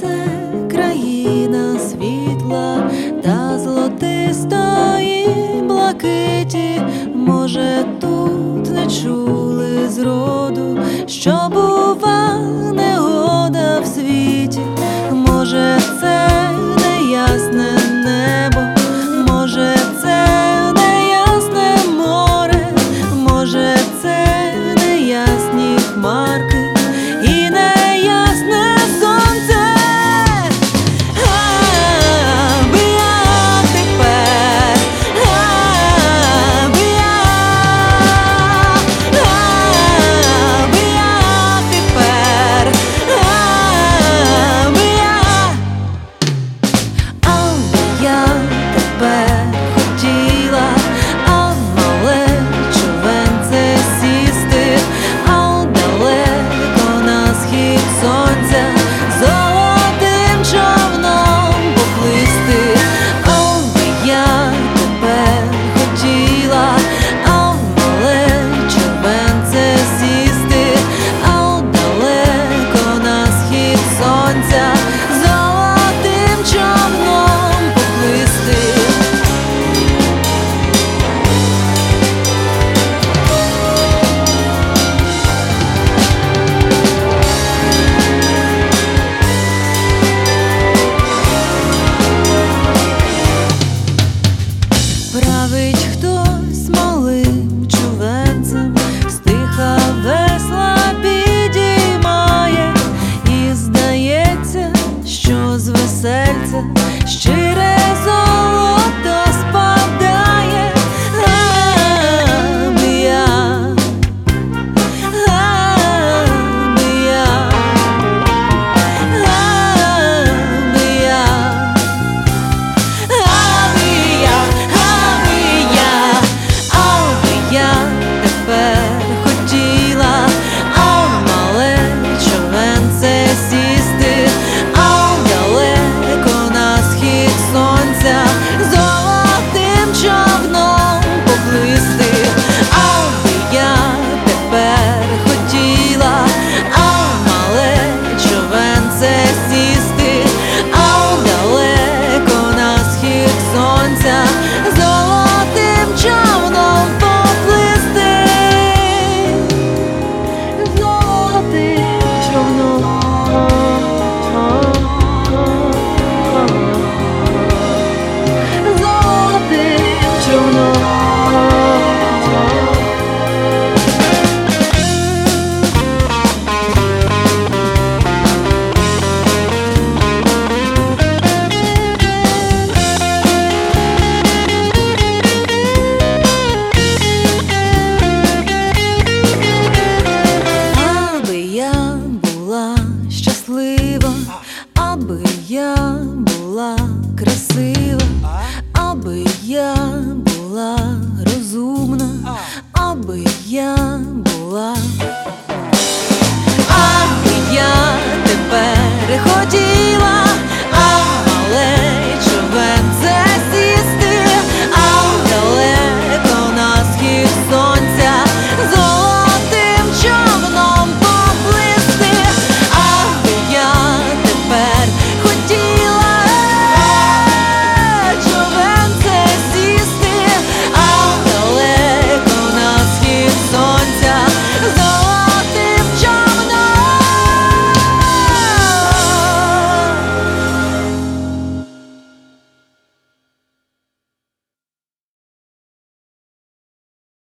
це країна світла та золотистої блакиті, може, тут не чули зроду, що Болить хто. була щаслива, аби я була красива.